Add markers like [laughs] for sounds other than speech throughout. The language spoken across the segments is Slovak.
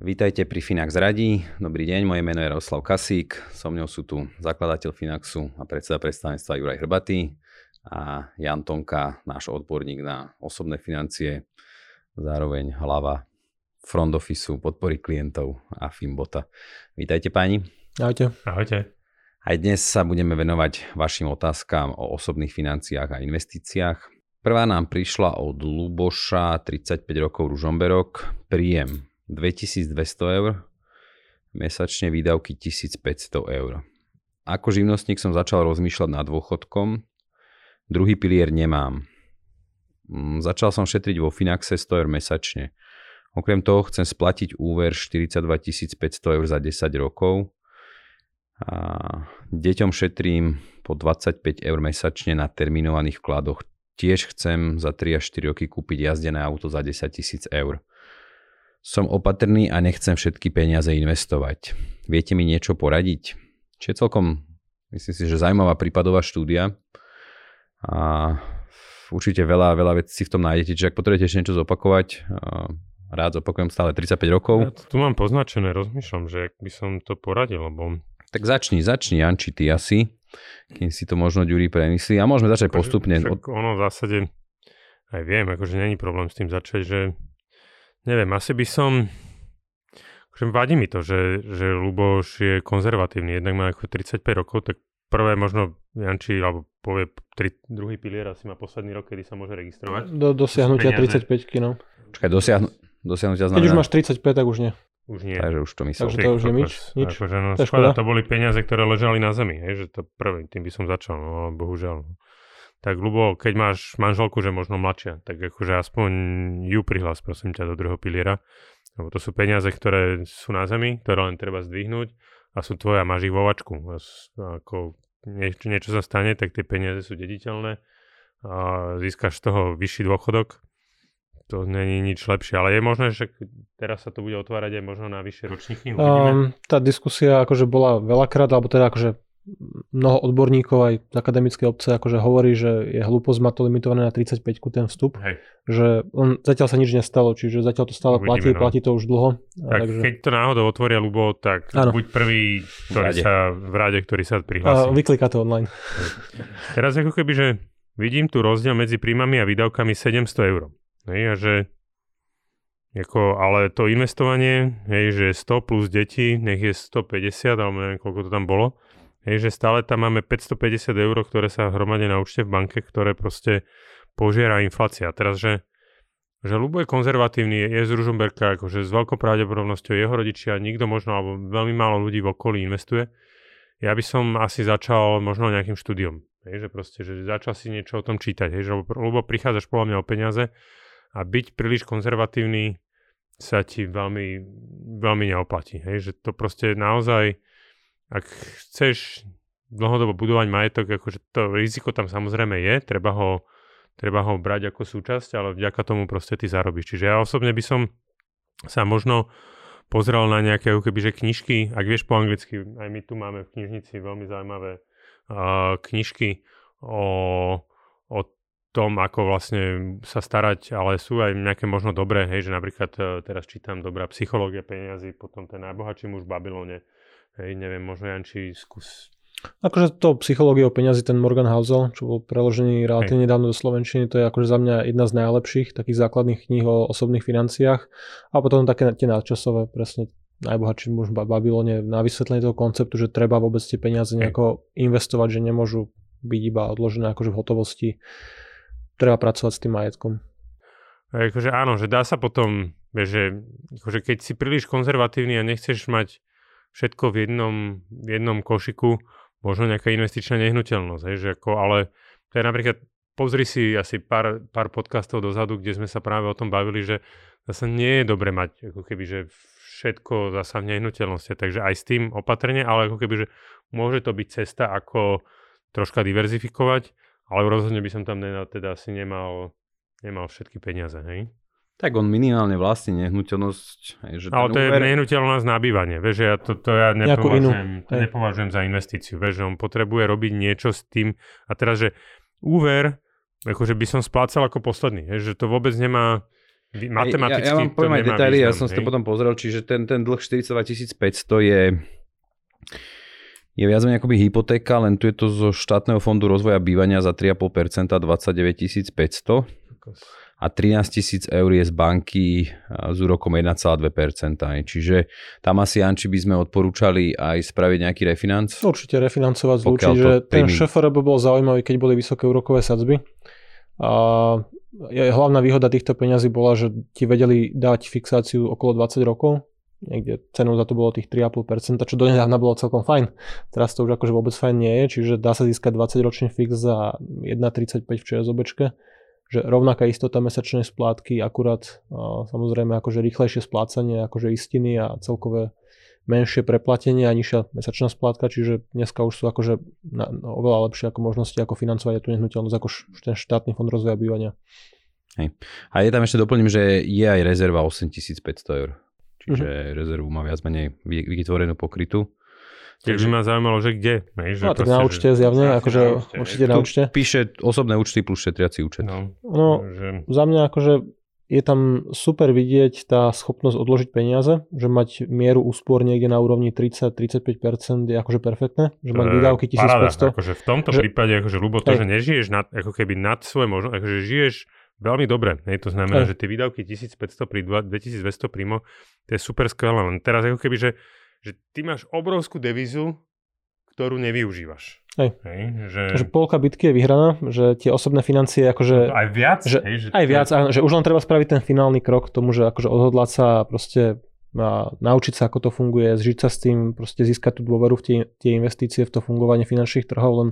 Vítajte pri Finax Radí. Dobrý deň, moje meno je Roslav Kasík. So mnou sú tu zakladateľ Finaxu a predseda predstavenstva Juraj Hrbatý a Jan Tonka, náš odborník na osobné financie zároveň hlava front officeu, podpory klientov a Fimbota. Vítajte páni. Ahojte. Ahojte. Aj dnes sa budeme venovať vašim otázkam o osobných financiách a investíciách. Prvá nám prišla od Luboša, 35 rokov Ružomberok, príjem 2200 eur, mesačne výdavky 1500 eur. Ako živnostník som začal rozmýšľať nad dôchodkom, druhý pilier nemám. Mm, začal som šetriť vo Finaxe 100 eur mesačne. Okrem toho chcem splatiť úver 42 500 eur za 10 rokov. A deťom šetrím po 25 eur mesačne na terminovaných vkladoch. Tiež chcem za 3 až 4 roky kúpiť jazdené auto za 10 tisíc eur. Som opatrný a nechcem všetky peniaze investovať. Viete mi niečo poradiť? Čiže celkom, myslím si, že zaujímavá prípadová štúdia. A určite veľa, veľa vecí v tom nájdete, čiže ak potrebujete ešte niečo zopakovať, rád zopakujem stále 35 rokov. Ja tu mám poznačené, rozmýšľam, že by som to poradil, lebo... Tak začni, začni Janči, ty asi, kým si to možno Ďuri premyslí a môžeme začať akože, postupne. Však ono v zásade, aj viem, akože není problém s tým začať, že neviem, asi by som, akože vadí mi to, že, že Luboš je konzervatívny, jednak má ako 35 rokov, tak prvé možno Janči, alebo povie tri, druhý pilier asi má posledný rok, kedy sa môže registrovať. Do dosiahnutia 35 no. Čakaj, dosiahnu, dosiahnutia znamená... Keď už máš 35, tak už nie. Už nie. Takže už to myslel. Takže to už je nič. nič. Akože, no, to, škoda, to boli peniaze, ktoré ležali na zemi, hej, že to prvý, tým by som začal, no bohužiaľ. Tak ľubo, keď máš manželku, že možno mladšia, tak akože aspoň ju prihlas, prosím ťa, do druhého piliera. Lebo to sú peniaze, ktoré sú na zemi, ktoré len treba zdvihnúť a sú tvoje a máš ich vo vačku. A, ako niečo, niečo sa stane, tak tie peniaze sú dediteľné a získaš z toho vyšší dôchodok. To není nič lepšie, ale je možné, že teraz sa to bude otvárať aj možno na vyššie ročníky? Um, tá diskusia akože bola veľakrát, alebo teda akože mnoho odborníkov aj z akademickej obce akože hovorí, že je hlúposť mať to limitované na 35 ten vstup. Hej. Že on, zatiaľ sa nič nestalo, čiže zatiaľ to stále Uvidíme, platí, no. platí to už dlho. Tak takže... keď to náhodou otvoria Lubo, tak ano. buď prvý, ktorý v sa, v rade, ktorý sa prihlási. A vyklika to online. [laughs] Teraz ako keby, že vidím tu rozdiel medzi príjmami a výdavkami 700 eur. Hej, a že Jako, ale to investovanie, hej, že 100 plus deti, nech je 150, alebo neviem, koľko to tam bolo, Hej, že stále tam máme 550 eur, ktoré sa hromadia na účte v banke, ktoré proste požiera inflácia. Teraz, že, že Lubo je konzervatívny, je z Ružomberka, akože s veľkou pravdepodobnosťou jeho rodičia, nikto možno, alebo veľmi málo ľudí v okolí investuje. Ja by som asi začal možno nejakým štúdiom. Hej, že proste, že začal si niečo o tom čítať. Hej, že Lubo prichádzaš podľa mňa o peniaze a byť príliš konzervatívny sa ti veľmi, veľmi neoplatí. Hej, že to proste naozaj ak chceš dlhodobo budovať majetok, akože to riziko tam samozrejme je, treba ho, treba ho brať ako súčasť, ale vďaka tomu proste ty zarobíš. Čiže ja osobne by som sa možno pozrel na nejaké ako keby, že knižky, ak vieš po anglicky, aj my tu máme v knižnici veľmi zaujímavé uh, knižky o, o tom, ako vlastne sa starať, ale sú aj nejaké možno dobré, hej, že napríklad uh, teraz čítam dobrá psychológia peniazy, potom ten najbohatší muž v Babylone, Hej, neviem, možno Janči skús. Akože to psychológia o peniazy, ten Morgan Housel, čo bol preložený relatívne nedávno do Slovenčiny, to je akože za mňa jedna z najlepších takých základných kníh o osobných financiách. A potom také tie nadčasové, presne najbohatší muž v Babylone na vysvetlenie toho konceptu, že treba vôbec tie peniaze nejako investovať, že nemôžu byť iba odložené akože v hotovosti. Treba pracovať s tým majetkom. Akože áno, že dá sa potom, že akože keď si príliš konzervatívny a nechceš mať všetko v jednom, v jednom košiku, možno nejaká investičná nehnuteľnosť, hej, že ako, ale je napríklad pozri si asi pár, pár podcastov dozadu, kde sme sa práve o tom bavili, že zase nie je dobre mať ako keby, že všetko zasa v nehnuteľnosti. Takže aj s tým opatrne, ale ako keby, že môže to byť cesta, ako troška diverzifikovať, ale rozhodne by som tam teda asi nemal, nemal všetky peniaze, hej? Tak on minimálne vlastní nehnuteľnosť. Hej, že Ale to úver... je nehnuteľnosť na bývanie. Vieš, ja to, to ja nepovažujem, to nepovažujem za investíciu. Vieš, že on potrebuje robiť niečo s tým. A teraz, že úver, akože by som splácal ako posledný. Hej, že to vôbec nemá... Matematicky ja, ja vám poviem aj detaily, ja som si to potom pozrel, čiže ten, ten dlh 42 500 je je viac menej akoby hypotéka, len tu je to zo štátneho fondu rozvoja bývania za 3,5% 29 500 a 13 tisíc eur je z banky s úrokom 1,2%. Čiže tam asi, Anči, by sme odporúčali aj spraviť nejaký refinanc? Určite refinancovať zlúčiť, že ten šefer by bol zaujímavý, keď boli vysoké úrokové sadzby. A hlavná výhoda týchto peňazí bola, že ti vedeli dať fixáciu okolo 20 rokov, niekde cenu za to bolo tých 3,5%, čo donedávna bolo celkom fajn. Teraz to už akože vôbec fajn nie je, čiže dá sa získať 20 ročný fix za 1,35 v ČSOBčke že rovnaká istota mesačnej splátky, akurát samozrejme akože rýchlejšie splácanie, akože istiny a celkové menšie preplatenie a nižšia mesačná splátka, čiže dneska už sú akože na, no, oveľa lepšie ako možnosti ako financovať tú nehnuteľnosť ako ten štátny fond rozvoja bývania. Hej. A je tam ešte doplním, že je aj rezerva 8500 eur. Čiže uh-huh. rezervu má viac menej vytvorenú pokrytú. Takže by ma zaujímalo, že kde. Ne, že no, tak na účte zjavne, akože na účte, určite na účte. Píše osobné účty plus šetriaci účet. No, no že... za mňa akože je tam super vidieť tá schopnosť odložiť peniaze, že mať mieru úspor niekde na úrovni 30-35% je akože perfektné, že mať výdavky 1500. Paráda, akože v tomto že... prípade, akože Lubo, to, že nežiješ nad, ako keby nad svoje možnosti, akože žiješ veľmi dobre. Hej, to znamená, Hej. že tie výdavky 1500 pri 2200 primo, to je super skvelé. Len teraz ako keby, že že ty máš obrovskú devizu, ktorú nevyužívaš. Hej. Hej, že... že polka bitky je vyhraná, že tie osobné financie akože... Aj viac? Že, hej, že aj viac, je... že už len treba spraviť ten finálny krok k tomu, že akože odhodlať sa a proste a naučiť sa, ako to funguje, zžiť sa s tým, proste získať tú dôveru v tie, tie investície, v to fungovanie finančných trhov, len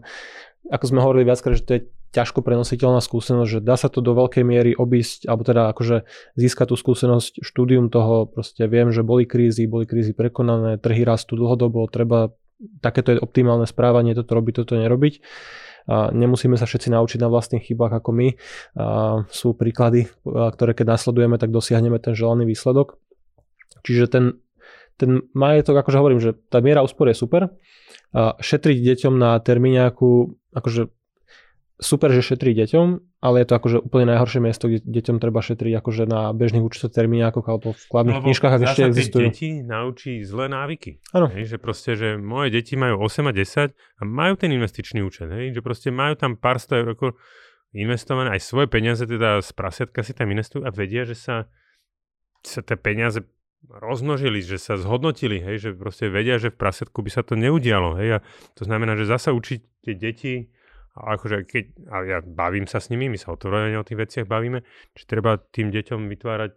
ako sme hovorili viackrát, že to je ťažko prenositeľná skúsenosť, že dá sa to do veľkej miery obísť, alebo teda akože získať tú skúsenosť, štúdium toho, proste viem, že boli krízy, boli krízy prekonané, trhy rastú dlhodobo, treba, takéto je optimálne správanie, toto robiť, toto nerobiť. A nemusíme sa všetci naučiť na vlastných chybách ako my. A sú príklady, ktoré keď nasledujeme, tak dosiahneme ten želaný výsledok. Čiže ten, ten majetok, akože hovorím, že tá miera úspor je super. A šetriť deťom na termíňaku, akože super, že šetrí deťom, ale je to akože úplne najhoršie miesto, kde deťom treba šetriť akože na bežných účtoch termíňakoch alebo v vkladných knižkách, ak ešte existujú. deti naučí zlé návyky. Áno. Že proste, že moje deti majú 8 a 10 a majú ten investičný účet, hej, že proste majú tam pár sto eur investované, aj svoje peniaze teda z prasiatka si tam investujú a vedia, že sa, sa tie peniaze rozmnožili, že sa zhodnotili, hej, že proste vedia, že v prasiatku by sa to neudialo, hej, a to znamená, že zasa učiť tie deti a akože keď, a ja bavím sa s nimi, my sa otvorene o tých veciach bavíme, že treba tým deťom vytvárať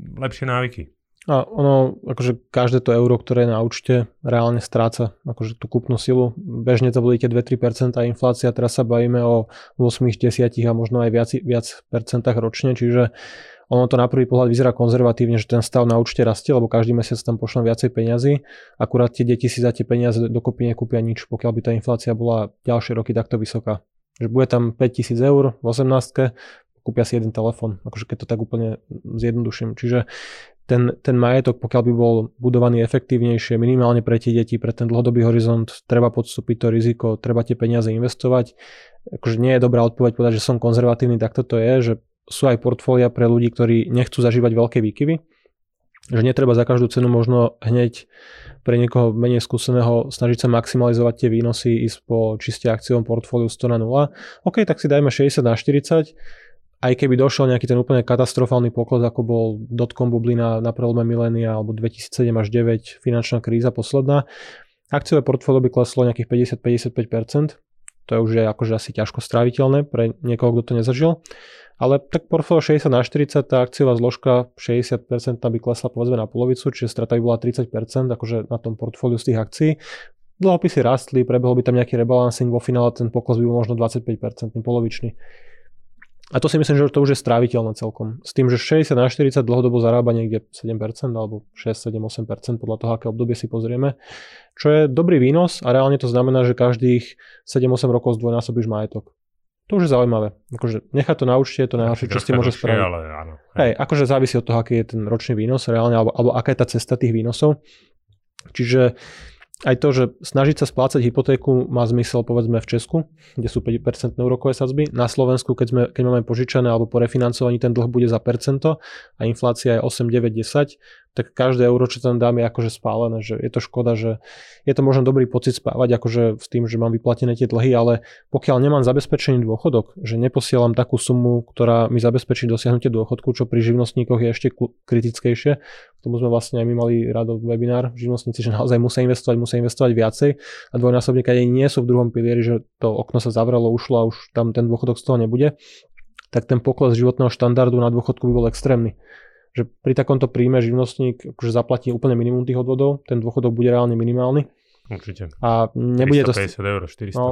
lepšie návyky. A ono, akože každé to euro, ktoré je na účte, reálne stráca akože tú kúpnu silu. Bežne to tie 2-3% inflácia, teraz sa bavíme o 8, 10 a možno aj viac, viac percentách ročne, čiže ono to na prvý pohľad vyzerá konzervatívne, že ten stav na účte rastie, lebo každý mesiac tam pošlem viacej peňazí. Akurát tie deti si za tie peniaze dokopy nekúpia nič, pokiaľ by tá inflácia bola ďalšie roky takto vysoká. Že bude tam 5000 eur v 18 kúpia si jeden telefón, akože keď to tak úplne zjednoduším. Čiže ten, ten majetok, pokiaľ by bol budovaný efektívnejšie, minimálne pre tie deti, pre ten dlhodobý horizont, treba podstúpiť to riziko, treba tie peniaze investovať. Akože nie je dobrá odpoveď povedať, že som konzervatívny, tak toto je, že sú aj portfólia pre ľudí, ktorí nechcú zažívať veľké výkyvy. Že netreba za každú cenu možno hneď pre niekoho menej skúseného snažiť sa maximalizovať tie výnosy, ísť po čiste akciovom portfóliu 100 na 0. OK, tak si dajme 60 na 40, aj keby došiel nejaký ten úplne katastrofálny pokles, ako bol dotcom bublina na prelome milénia alebo 2007 až 9 finančná kríza posledná, akciové portfólio by kleslo nejakých 50-55%, to je už je akože asi ťažko stráviteľné pre niekoho, kto to nezažil. Ale tak portfólio 60 na 40, tá akciová zložka 60% by klesla povedzme na polovicu, čiže strata by bola 30% akože na tom portfóliu z tých akcií. dlhopisy rastli, prebehol by tam nejaký rebalancing, vo finále ten pokles by bol možno 25%, polovičný. A to si myslím, že to už je stráviteľné celkom. S tým, že 60 na 40 dlhodobo zarába niekde 7% alebo 6, 7, 8% podľa toho, aké obdobie si pozrieme. Čo je dobrý výnos a reálne to znamená, že každých 7-8 rokov zdvojnásobíš majetok. To už je zaujímavé. Akože nechať to na účte je to najhoršie, čo ste môže spraviť. Ale áno. Hej, akože závisí od toho, aký je ten ročný výnos reálne, alebo, alebo aká je tá cesta tých výnosov. Čiže aj to, že snažiť sa splácať hypotéku má zmysel povedzme v Česku, kde sú 5% úrokové sadzby. Na Slovensku, keď, sme, keď máme požičané alebo po refinancovaní, ten dlh bude za percento a inflácia je 8, 9, 10, tak každé euro, čo tam dám, je akože spálené, že je to škoda, že je to možno dobrý pocit spávať, akože s tým, že mám vyplatené tie dlhy, ale pokiaľ nemám zabezpečený dôchodok, že neposielam takú sumu, ktorá mi zabezpečí dosiahnutie dôchodku, čo pri živnostníkoch je ešte kritickejšie, k tomu sme vlastne aj my mali rado webinár, živnostníci, že naozaj musia investovať, musia investovať viacej a dvojnásobne, keď nie sú v druhom pilieri, že to okno sa zavrelo, ušlo a už tam ten dôchodok z toho nebude, tak ten pokles životného štandardu na dôchodku by bol extrémny že pri takomto príjme živnostník akože zaplatí úplne minimum tých odvodov, ten dôchodok bude reálne minimálny. Určite. A nebude 350 to... eur, 400. No,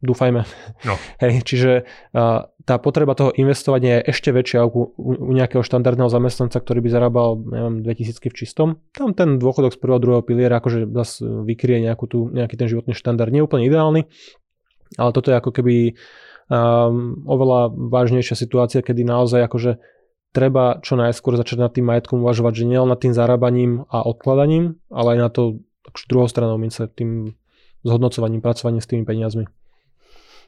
dúfajme. No. [laughs] Hej, čiže uh, tá potreba toho investovania je ešte väčšia u, u nejakého štandardného zamestnanca, ktorý by zarábal, neviem, 2000 v čistom. Tam ten dôchodok z prvého, druhého piliera akože zase vykrie nejakú tú, nejaký ten životný štandard. Nie úplne ideálny, ale toto je ako keby um, oveľa vážnejšia situácia, kedy naozaj akože treba čo najskôr začať nad tým majetkom uvažovať, že nielen nad tým zarábaním a odkladaním, ale aj na to druhou stranou mince, tým zhodnocovaním, pracovaním s tými peniazmi.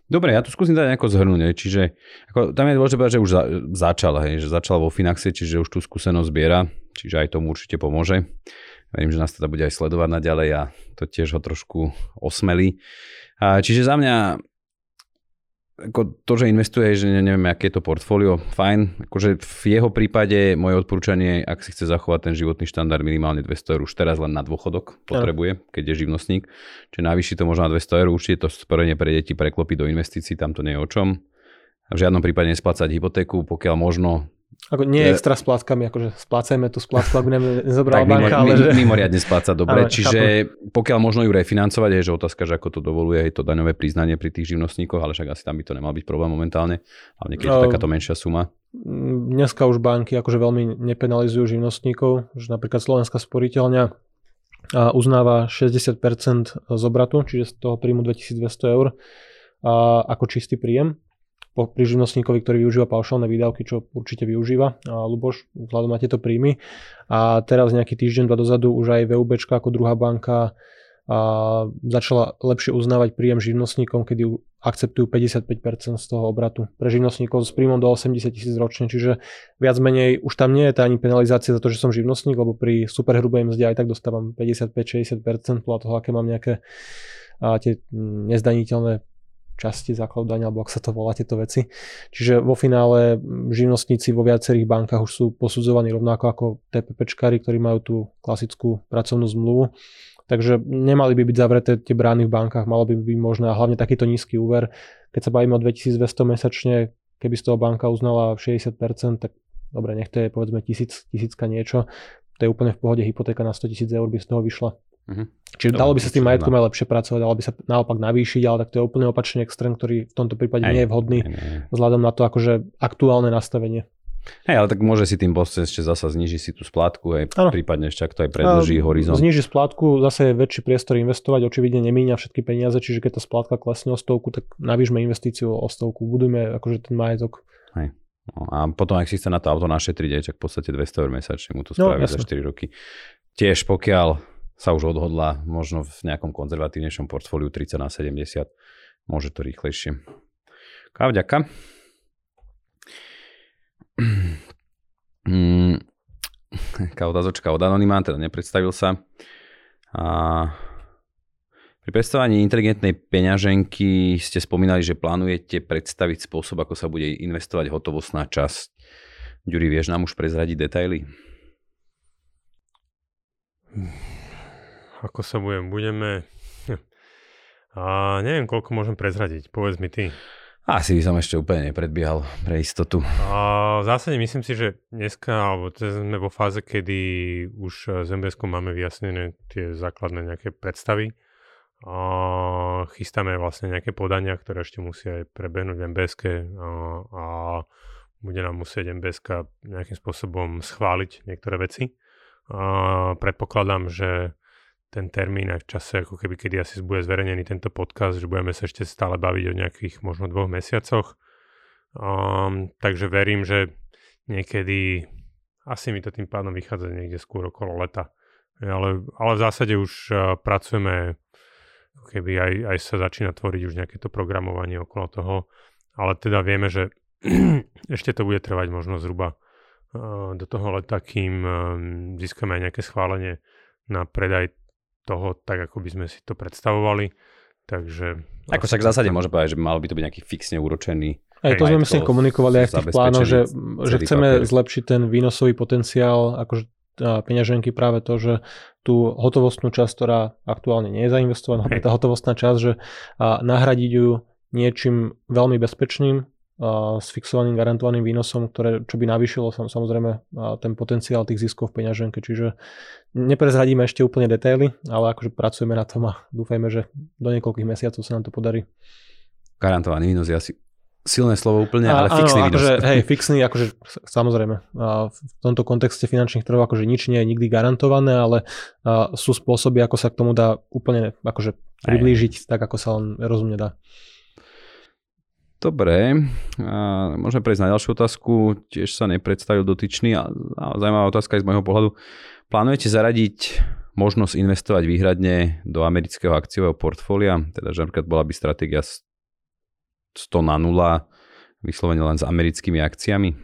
Dobre, ja to skúsim dať nejako zhrnúť. Čiže ako, tam je dôležité že už za, začal, hej, že začal vo Finaxe, čiže už tú skúsenosť zbiera, čiže aj tomu určite pomôže. Verím, že nás teda bude aj sledovať naďalej a to tiež ho trošku osmelí. A, čiže za mňa ako to, že investuje, že neviem, aké je to portfólio, fajn. Akože v jeho prípade moje odporúčanie, ak si chce zachovať ten životný štandard minimálne 200 eur, už teraz len na dôchodok potrebuje, keď je živnostník. Čiže najvyšší to možno na 200 eur, určite to sporenie pre deti preklopiť do investícií, tam to nie je o čom. V žiadnom prípade nesplácať hypotéku, pokiaľ možno ako nie je extra splátkami, akože splácajme tú splátku, ak by nám nezobrala tak, banka, mimo, ale že... Mimoriadne splácať, dobre. Ale, Čiže chápu. pokiaľ možno ju refinancovať, je že otázka, že ako to dovoluje, je to daňové priznanie pri tých živnostníkoch, ale však asi tam by to nemal byť problém momentálne, ale keď je to takáto menšia suma. Dneska už banky akože veľmi nepenalizujú živnostníkov, že napríklad Slovenská sporiteľňa uznáva 60% z obratu, čiže z toho príjmu 2200 eur a ako čistý príjem pri živnostníkovi, ktorý využíva paušálne výdavky, čo určite využíva Luboš vzhľadom na tieto príjmy. A teraz nejaký týždeň, dva dozadu už aj VUB ako druhá banka a začala lepšie uznávať príjem živnostníkom, kedy akceptujú 55% z toho obratu pre živnostníkov s príjmom do 80 tisíc ročne, čiže viac menej už tam nie je tá ani penalizácia za to, že som živnostník, lebo pri superhrubej mzde aj tak dostávam 55-60% podľa toho, aké mám nejaké a tie nezdaniteľné časti základu dania, alebo ak sa to volá tieto veci. Čiže vo finále živnostníci vo viacerých bankách už sú posudzovaní rovnako ako TPPčkári, ktorí majú tú klasickú pracovnú zmluvu. Takže nemali by byť zavreté tie brány v bankách, malo by byť možné a hlavne takýto nízky úver. Keď sa bavíme o 2200 mesačne, keby z toho banka uznala 60%, tak dobre, nech to je povedzme tisíc, tisícka niečo, to je úplne v pohode, hypotéka na 100 tisíc eur by z toho vyšla. Uh-huh. Čiže dalo by sa s tým majetkom aj lepšie pracovať, dalo by sa naopak navýšiť, ale tak to je úplne opačný extrém, ktorý v tomto prípade aj, nie je vhodný aj, aj. vzhľadom na to akože aktuálne nastavenie. Hej, ale tak môže si tým poste ešte zasa zniží si tú splátku, aj ano. prípadne ešte ak to aj predlží horizont. Zniží splátku, zase je väčší priestor investovať, očividne nemíňa všetky peniaze, čiže keď tá splátka klesne o stovku, tak navýšme investíciu o stovku, budujme akože ten majetok. Hej. No, a potom, ak si chce na to auto našetriť, tak v podstate 200 eur mesačne mu to spraví no, za 4 roky. Tiež pokiaľ sa už odhodla možno v nejakom konzervatívnejšom portfóliu 30 na 70, môže to rýchlejšie. Káv, ďaká. Mm, Káv otázočka od Anonyma, teda nepredstavil sa. A pri predstavovaní inteligentnej peňaženky ste spomínali, že plánujete predstaviť spôsob, ako sa bude investovať hotovostná časť. Ďuri, vieš nám už prezradiť detaily? Ako sa budem, budeme... A neviem, koľko môžem prezradiť. Povedz mi ty. Asi by som ešte úplne nepredbiehal pre istotu. A v zásade myslím si, že dneska, alebo sme vo fáze, kedy už z MBS máme vyjasnené tie základné nejaké predstavy A chystáme vlastne nejaké podania, ktoré ešte musia aj prebehnúť v MBSK a, a bude nám musieť MBSK nejakým spôsobom schváliť niektoré veci. A predpokladám, že ten termín aj v čase, ako keby kedy asi bude zverejnený tento podcast, že budeme sa ešte stále baviť o nejakých možno dvoch mesiacoch. Um, takže verím, že niekedy asi mi to tým pádom vychádza niekde skôr okolo leta. Ale, ale v zásade už uh, pracujeme keby aj, aj sa začína tvoriť už nejaké to programovanie okolo toho, ale teda vieme, že [clears throat] ešte to bude trvať možno zhruba uh, do toho leta, kým uh, získame aj nejaké schválenie na predaj toho, tak ako by sme si to predstavovali. Takže... Ako sa k zásade môže povedať, že malo by to byť nejaký fixne úročený aj to sme myslím komunikovali aj v tých plánoch, že, že chceme papier. zlepšiť ten výnosový potenciál akože peňaženky práve to, že tú hotovostnú časť, ktorá aktuálne nie je zainvestovaná, tá hotovostná časť, že nahradiť ju niečím veľmi bezpečným, s fixovaným garantovaným výnosom, ktoré, čo by navýšilo samozrejme ten potenciál tých ziskov v peňaženke. Čiže neprezradíme ešte úplne detaily, ale akože pracujeme na tom a dúfajme, že do niekoľkých mesiacov sa nám to podarí. Garantovaný výnos je asi silné slovo úplne, ale a, fixný áno, akože, hej, [laughs] fixný, akože samozrejme. A v tomto kontexte finančných trhov akože nič nie je nikdy garantované, ale a, sú spôsoby, ako sa k tomu dá úplne akože priblížiť, aj. tak ako sa len rozumne dá. Dobre, môžeme prejsť na ďalšiu otázku. Tiež sa nepredstavil dotyčný a, a zaujímavá otázka je z môjho pohľadu. Plánujete zaradiť možnosť investovať výhradne do amerického akciového portfólia? Teda, že napríklad bola by stratégia 100 na 0 vyslovene len s americkými akciami?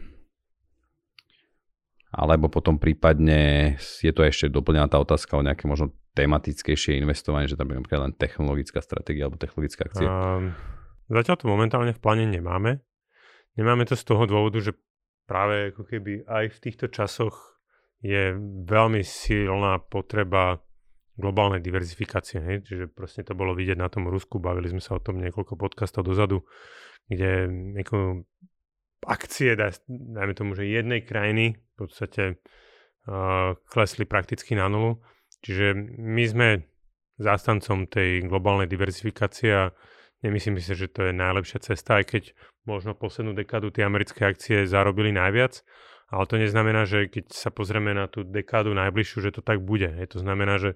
Alebo potom prípadne je to ešte doplnená tá otázka o nejaké možno tematickejšie investovanie, že tam je napríklad len technologická stratégia alebo technologická akcia? Um, zatiaľ to momentálne v pláne nemáme. Nemáme to z toho dôvodu, že práve ako keby aj v týchto časoch je veľmi silná potreba globálnej diverzifikácie. Hej? Čiže proste to bolo vidieť na tom Rusku, bavili sme sa o tom niekoľko podcastov dozadu, kde ako akcie, dajme tomu, že jednej krajiny v podstate uh, klesli prakticky na nulu. Čiže my sme zástancom tej globálnej diverzifikácie a nemyslím si, že to je najlepšia cesta, aj keď možno poslednú dekádu tie americké akcie zarobili najviac, ale to neznamená, že keď sa pozrieme na tú dekádu najbližšiu, že to tak bude. Je to znamená, že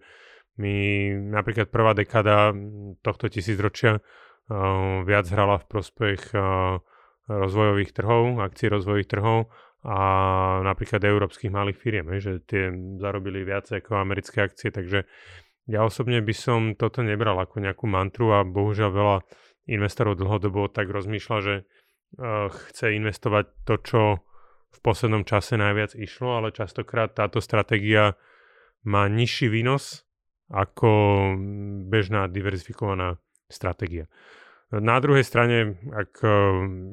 my napríklad prvá dekada tohto tisícročia uh, viac hrala v prospech uh, rozvojových trhov, akcií rozvojových trhov a napríklad európskych malých firiem, že tie zarobili viac ako americké akcie, takže ja osobne by som toto nebral ako nejakú mantru a bohužiaľ veľa investorov dlhodobo tak rozmýšľa, že uh, chce investovať to, čo v poslednom čase najviac išlo, ale častokrát táto stratégia má nižší výnos ako bežná diverzifikovaná stratégia. Na druhej strane, ak e,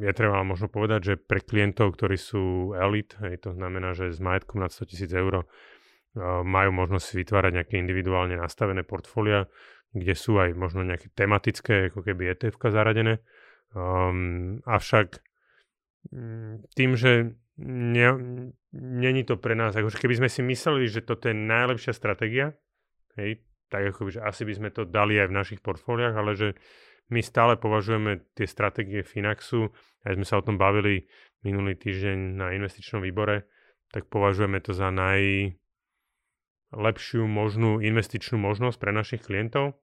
je treba možno povedať, že pre klientov, ktorí sú elit, hej, to znamená, že s majetkom nad 100 tisíc eur e, majú možnosť vytvárať nejaké individuálne nastavené portfólia, kde sú aj možno nejaké tematické, ako keby etf zaradené. Um, avšak mm, tým, že není to pre nás, akože keby sme si mysleli, že toto je najlepšia stratégia, hej, tak ako že asi by sme to dali aj v našich portfóliách, ale že my stále považujeme tie stratégie Finaxu, aj sme sa o tom bavili minulý týždeň na investičnom výbore, tak považujeme to za najlepšiu možnú investičnú možnosť pre našich klientov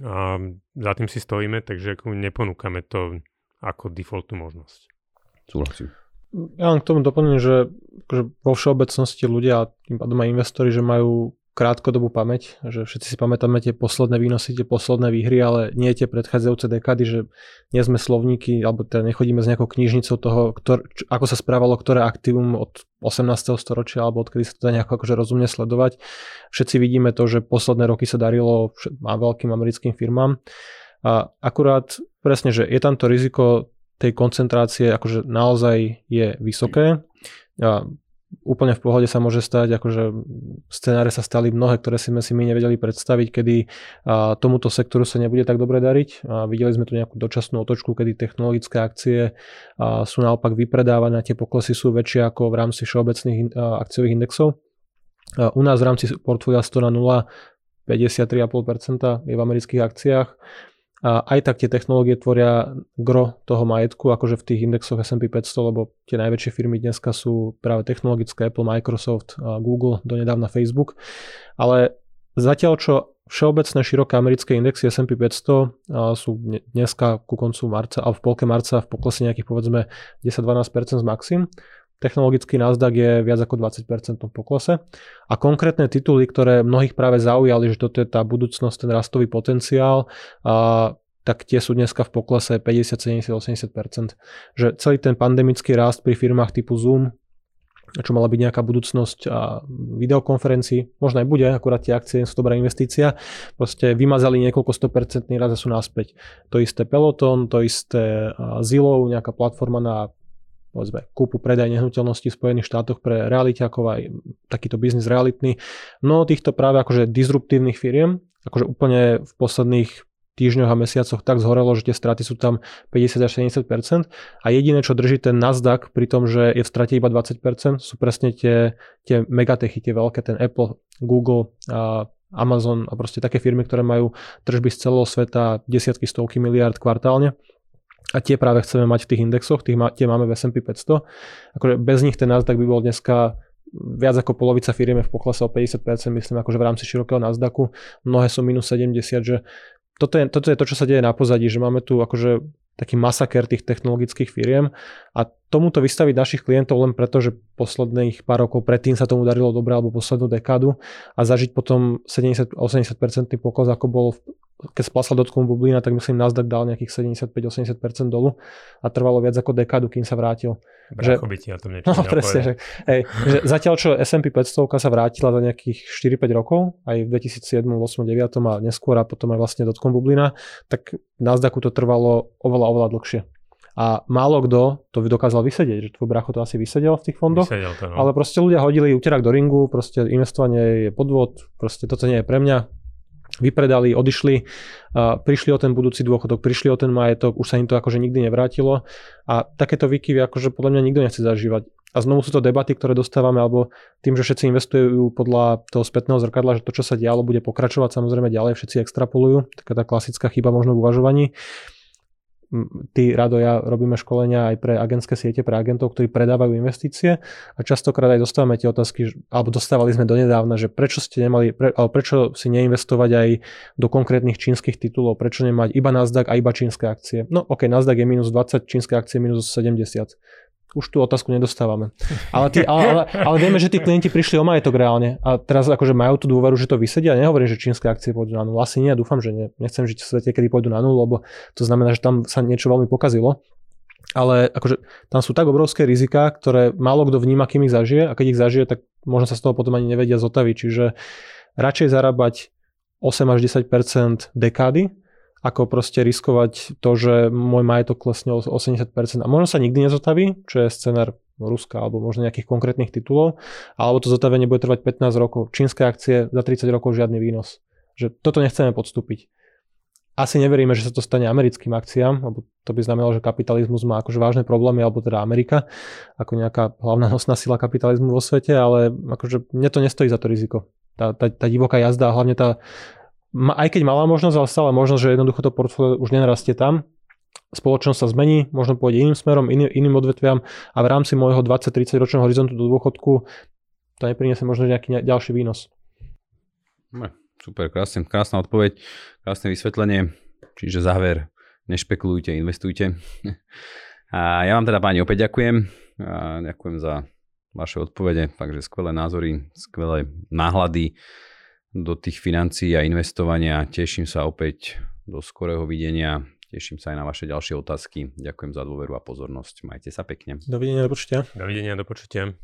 a za tým si stojíme, takže neponúkame to ako defaultnú možnosť. Súhlasím. Ja len k tomu doplním, že akože vo všeobecnosti ľudia, tým pádom aj investori, že majú krátkodobú pamäť, že všetci si pamätáme tie posledné výnosy, tie posledné výhry, ale nie tie predchádzajúce dekády, že nie sme slovníky, alebo teda nechodíme s nejakou knižnicou toho, ktor, čo, ako sa správalo ktoré aktívum od 18. storočia, alebo odkedy sa to dá nejako akože rozumne sledovať. Všetci vidíme to, že posledné roky sa darilo veľkým americkým firmám. A akurát presne, že je tam to riziko tej koncentrácie akože naozaj je vysoké. A úplne v pohode sa môže stať, akože scenáre sa stali mnohé, ktoré sme si my nevedeli predstaviť, kedy a, tomuto sektoru sa nebude tak dobre dariť. A videli sme tu nejakú dočasnú otočku, kedy technologické akcie a, sú naopak vypredávané tie poklesy sú väčšie ako v rámci všeobecných a, akciových indexov. A, u nás v rámci portfólia 100 na 0 53,5% je v amerických akciách. A aj tak tie technológie tvoria gro toho majetku, akože v tých indexoch S&P 500, lebo tie najväčšie firmy dneska sú práve technologické, Apple, Microsoft, Google, donedávna Facebook. Ale zatiaľ, čo všeobecné široké americké indexy S&P 500 sú dneska ku koncu marca, alebo v polke marca v poklese nejakých povedzme 10-12% z maxim, Technologický Nasdaq je viac ako 20% v poklese. A konkrétne tituly, ktoré mnohých práve zaujali, že toto je tá budúcnosť, ten rastový potenciál, a, tak tie sú dneska v poklese 50, 70, 80%. Že celý ten pandemický rast pri firmách typu Zoom, čo mala byť nejaká budúcnosť a videokonferencií, možno aj bude, akurát tie akcie sú dobrá investícia, proste vymazali niekoľko 100% raz a sú naspäť. To isté Peloton, to isté Zillow, nejaká platforma na povedzme, kúpu, predaj nehnuteľnosti v Spojených štátoch pre realitiakov aj takýto biznis realitný. No týchto práve akože disruptívnych firiem, akože úplne v posledných týždňoch a mesiacoch tak zhorelo, že tie straty sú tam 50 až 70% a jediné, čo drží ten Nasdaq pri tom, že je v strate iba 20%, sú presne tie, tie megatechy, tie veľké, ten Apple, Google, a Amazon a proste také firmy, ktoré majú tržby z celého sveta desiatky, stovky miliard kvartálne a tie práve chceme mať v tých indexoch, tých má, tie máme v S&P 500. Akože bez nich ten Nasdaq by bol dneska viac ako polovica firiem v poklese o 50%, myslím, akože v rámci širokého Nasdaqu. Mnohé sú minus 70, že toto je, toto je to, čo sa deje na pozadí, že máme tu akože taký masaker tých technologických firiem a tomuto vystaviť našich klientov len preto, že posledných pár rokov predtým sa tomu darilo dobre alebo poslednú dekádu a zažiť potom 70-80% pokles, ako bol keď splasla dotkom bublina, tak myslím Nasdaq dal nejakých 75-80% dolu a trvalo viac ako dekádu, kým sa vrátil. Že, by ti o tom niečo no, presne, že, hej, že zatiaľ čo S&P 500 sa vrátila za nejakých 4-5 rokov, aj v 2007, 8, 9 a neskôr a potom aj vlastne dotkom bublina, tak Nasdaqu to trvalo oveľa, oveľa dlhšie. A málo kto to dokázal vysedieť, že tvoj bracho to asi vysedel v tých fondoch, vysedel to, no. ale proste ľudia hodili úterak do ringu, proste investovanie je podvod, proste toto nie je pre mňa, vypredali, odišli, prišli o ten budúci dôchodok, prišli o ten majetok, už sa im to akože nikdy nevrátilo a takéto výkyvy akože podľa mňa nikto nechce zažívať. A znovu sú to debaty, ktoré dostávame, alebo tým, že všetci investujú podľa toho spätného zrkadla, že to, čo sa dialo, bude pokračovať samozrejme ďalej, všetci extrapolujú, taká tá klasická chyba možno v uvažovaní ty, Rado, ja robíme školenia aj pre agentské siete, pre agentov, ktorí predávajú investície a častokrát aj dostávame tie otázky, alebo dostávali sme donedávna, že prečo ste nemali, pre, alebo prečo si neinvestovať aj do konkrétnych čínskych titulov, prečo nemať iba Nasdaq a iba čínske akcie. No ok, Nasdaq je minus 20, čínske akcie minus 70 už tú otázku nedostávame. Ale, tí, ale, ale, ale vieme, že tí klienti prišli o majetok reálne a teraz akože majú tú dôveru, že to vysedia. Nehovorím, že čínske akcie pôjdu na nulu. Asi nie, dúfam, že nie. Nechcem žiť v svete, kedy pôjdu na nulu, lebo to znamená, že tam sa niečo veľmi pokazilo. Ale akože tam sú tak obrovské rizika, ktoré málo kto vníma, kým ich zažije a keď ich zažije, tak možno sa z toho potom ani nevedia zotaviť. Čiže radšej zarábať 8 až 10% dekády, ako proste riskovať to, že môj majetok klesne o 80% a možno sa nikdy nezotaví, čo je scenár Ruska alebo možno nejakých konkrétnych titulov, alebo to zotavenie bude trvať 15 rokov. Čínske akcie za 30 rokov žiadny výnos. Že toto nechceme podstúpiť. Asi neveríme, že sa to stane americkým akciám, lebo to by znamenalo, že kapitalizmus má akože vážne problémy, alebo teda Amerika, ako nejaká hlavná nosná sila kapitalizmu vo svete, ale akože mne to nestojí za to riziko. Tá, tá, tá divoká jazda a hlavne tá aj keď malá možnosť, ale stále možnosť, že jednoducho to portfólio už nenarastie tam. Spoločnosť sa zmení, možno pôjde iným smerom, iný, iným odvetviam a v rámci môjho 20-30 ročného horizontu do dôchodku to nepriniesie možno nejaký ďalší výnos. No, super, krásne, krásna odpoveď, krásne vysvetlenie. Čiže záver, nešpekulujte, investujte. [laughs] A ja vám teda páni opäť ďakujem. A ďakujem za vaše odpovede, takže skvelé názory, skvelé náhľady do tých financií a investovania. Teším sa opäť do skorého videnia. Teším sa aj na vaše ďalšie otázky. Ďakujem za dôveru a pozornosť. Majte sa pekne. Dovidenia, do počutia. Dovidenia, do počutia.